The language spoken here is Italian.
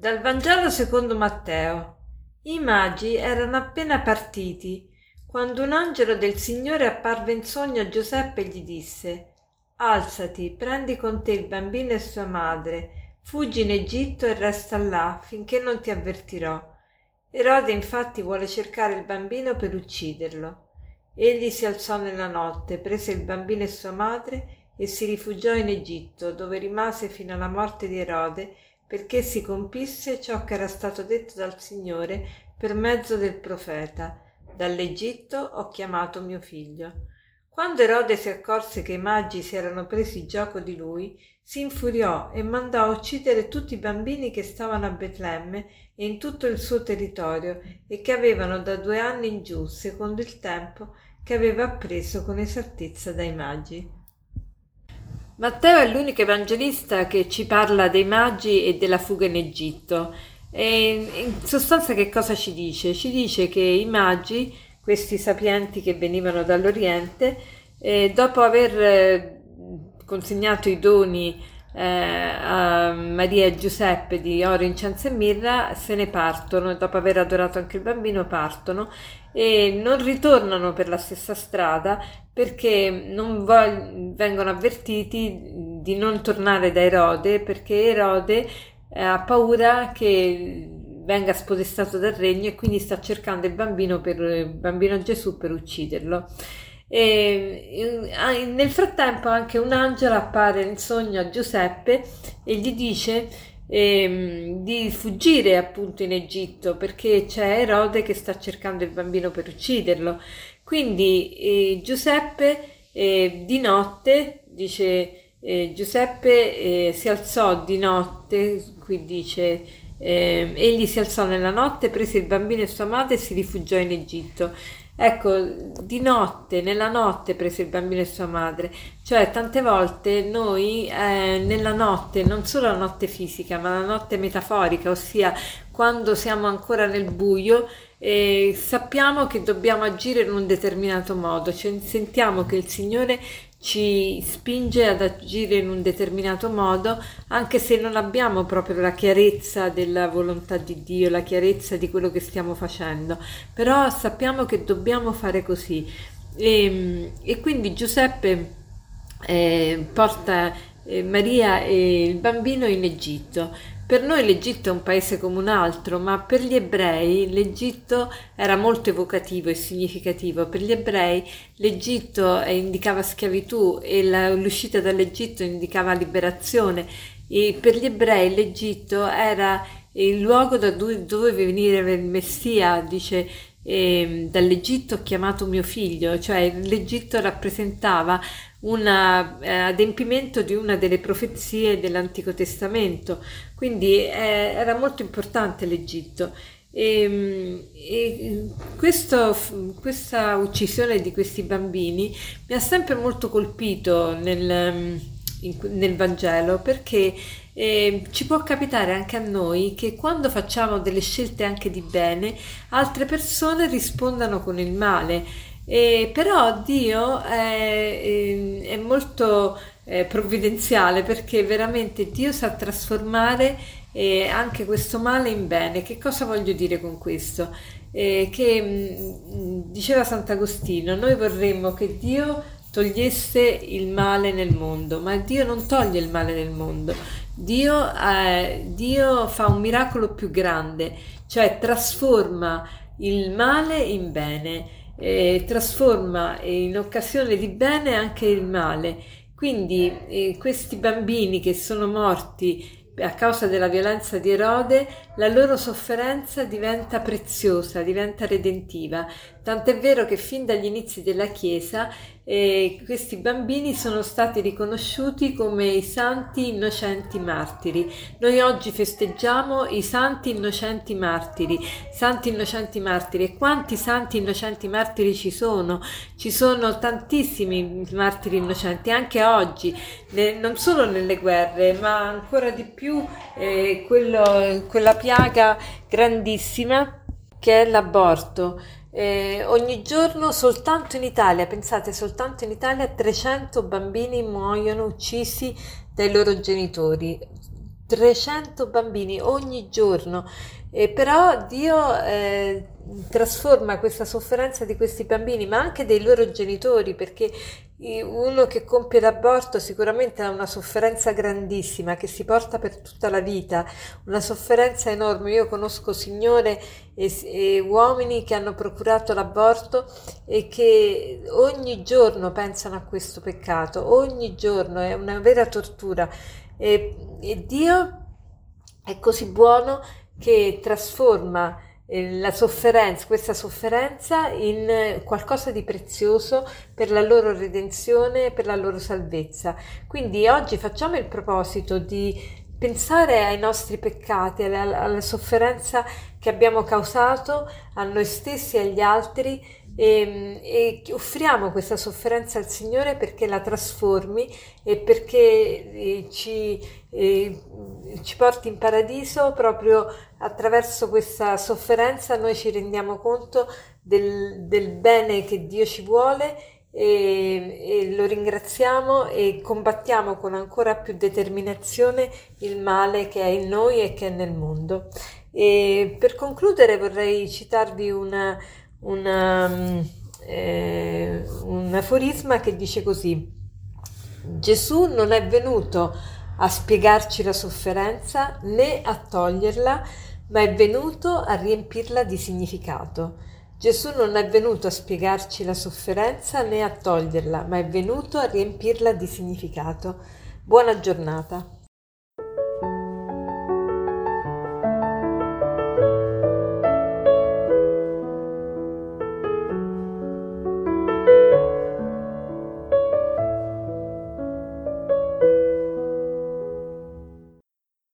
Dal Vangelo secondo Matteo. I magi erano appena partiti quando un angelo del Signore apparve in sogno a Giuseppe e gli disse Alzati, prendi con te il bambino e sua madre, fuggi in Egitto e resta là finché non ti avvertirò. Erode infatti vuole cercare il bambino per ucciderlo. Egli si alzò nella notte, prese il bambino e sua madre e si rifugiò in Egitto, dove rimase fino alla morte di Erode perché si compisse ciò che era stato detto dal Signore per mezzo del profeta. Dall'Egitto ho chiamato mio figlio. Quando Erode si accorse che i magi si erano presi gioco di lui, si infuriò e mandò a uccidere tutti i bambini che stavano a Betlemme e in tutto il suo territorio e che avevano da due anni in giù, secondo il tempo che aveva appreso con esattezza dai magi. Matteo è l'unico evangelista che ci parla dei magi e della fuga in Egitto. E in sostanza che cosa ci dice? Ci dice che i magi, questi sapienti che venivano dall'Oriente, eh, dopo aver eh, consegnato i doni eh, a Maria e Giuseppe di oro, incenso e mirra, se ne partono, dopo aver adorato anche il bambino partono e non ritornano per la stessa strada perché non vog- vengono avvertiti di non tornare da Erode perché Erode eh, ha paura che venga spodestato dal regno e quindi sta cercando il bambino, per, il bambino Gesù per ucciderlo. E, nel frattempo anche un angelo appare in sogno a Giuseppe e gli dice ehm, di fuggire appunto in Egitto perché c'è Erode che sta cercando il bambino per ucciderlo. Quindi eh, Giuseppe eh, di notte, dice eh, Giuseppe eh, si alzò di notte, qui dice eh, egli si alzò nella notte, prese il bambino e sua madre e si rifugiò in Egitto. Ecco, di notte, nella notte prese il bambino e sua madre, cioè tante volte noi eh, nella notte, non solo la notte fisica, ma la notte metaforica, ossia quando siamo ancora nel buio, eh, sappiamo che dobbiamo agire in un determinato modo, cioè sentiamo che il Signore ci spinge ad agire in un determinato modo, anche se non abbiamo proprio la chiarezza della volontà di Dio, la chiarezza di quello che stiamo facendo, però sappiamo che dobbiamo fare così. E, e quindi Giuseppe eh, porta eh, Maria e il bambino in Egitto per noi l'Egitto è un paese come un altro, ma per gli ebrei l'Egitto era molto evocativo e significativo. Per gli ebrei l'Egitto indicava schiavitù e la, l'uscita dall'Egitto indicava liberazione. E per gli ebrei l'Egitto era il luogo da dove doveva venire il Messia, dice eh, dall'Egitto ho chiamato mio figlio, cioè l'Egitto rappresentava un eh, adempimento di una delle profezie dell'Antico Testamento, quindi eh, era molto importante l'Egitto. E, ehm, e questo, questa uccisione di questi bambini mi ha sempre molto colpito nel, in, nel Vangelo perché eh, ci può capitare anche a noi che quando facciamo delle scelte anche di bene, altre persone rispondano con il male. Eh, però Dio è, ehm, è molto eh, provvidenziale perché veramente Dio sa trasformare eh, anche questo male in bene. Che cosa voglio dire con questo? Eh, che mh, mm, diceva Sant'Agostino, noi vorremmo che Dio togliesse il male nel mondo, ma Dio non toglie il male nel mondo. Dio, eh, Dio fa un miracolo più grande, cioè trasforma il male in bene, eh, trasforma in occasione di bene anche il male. Quindi eh, questi bambini che sono morti a causa della violenza di Erode, la loro sofferenza diventa preziosa, diventa redentiva. Tant'è vero che fin dagli inizi della Chiesa eh, questi bambini sono stati riconosciuti come i santi innocenti martiri. Noi oggi festeggiamo i santi innocenti martiri, santi innocenti martiri. E quanti santi innocenti martiri ci sono? Ci sono tantissimi martiri innocenti, anche oggi, ne, non solo nelle guerre, ma ancora di più eh, quello, quella piaga grandissima che è l'aborto. Eh, ogni giorno soltanto in Italia, pensate, soltanto in Italia 300 bambini muoiono uccisi dai loro genitori. 300 bambini ogni giorno. E però Dio eh, trasforma questa sofferenza di questi bambini, ma anche dei loro genitori, perché uno che compie l'aborto sicuramente ha una sofferenza grandissima che si porta per tutta la vita, una sofferenza enorme. Io conosco signore e, e uomini che hanno procurato l'aborto e che ogni giorno pensano a questo peccato, ogni giorno è una vera tortura. E, e Dio è così buono che trasforma la sofferenza, questa sofferenza in qualcosa di prezioso per la loro redenzione, per la loro salvezza. Quindi oggi facciamo il proposito di pensare ai nostri peccati, alla, alla sofferenza che abbiamo causato a noi stessi e agli altri e, e, offriamo questa sofferenza al Signore perché la trasformi e perché eh, ci, eh, ci porti in paradiso proprio attraverso questa sofferenza noi ci rendiamo conto del, del bene che Dio ci vuole e, e, lo ringraziamo e combattiamo con ancora più determinazione il male che è in noi e che è nel mondo. E per concludere vorrei citarvi una, una, eh, un aforisma che dice così Gesù non è venuto a spiegarci la sofferenza né a toglierla, ma è venuto a riempirla di significato. Gesù non è venuto a spiegarci la sofferenza né a toglierla, ma è venuto a riempirla di significato. Buona giornata.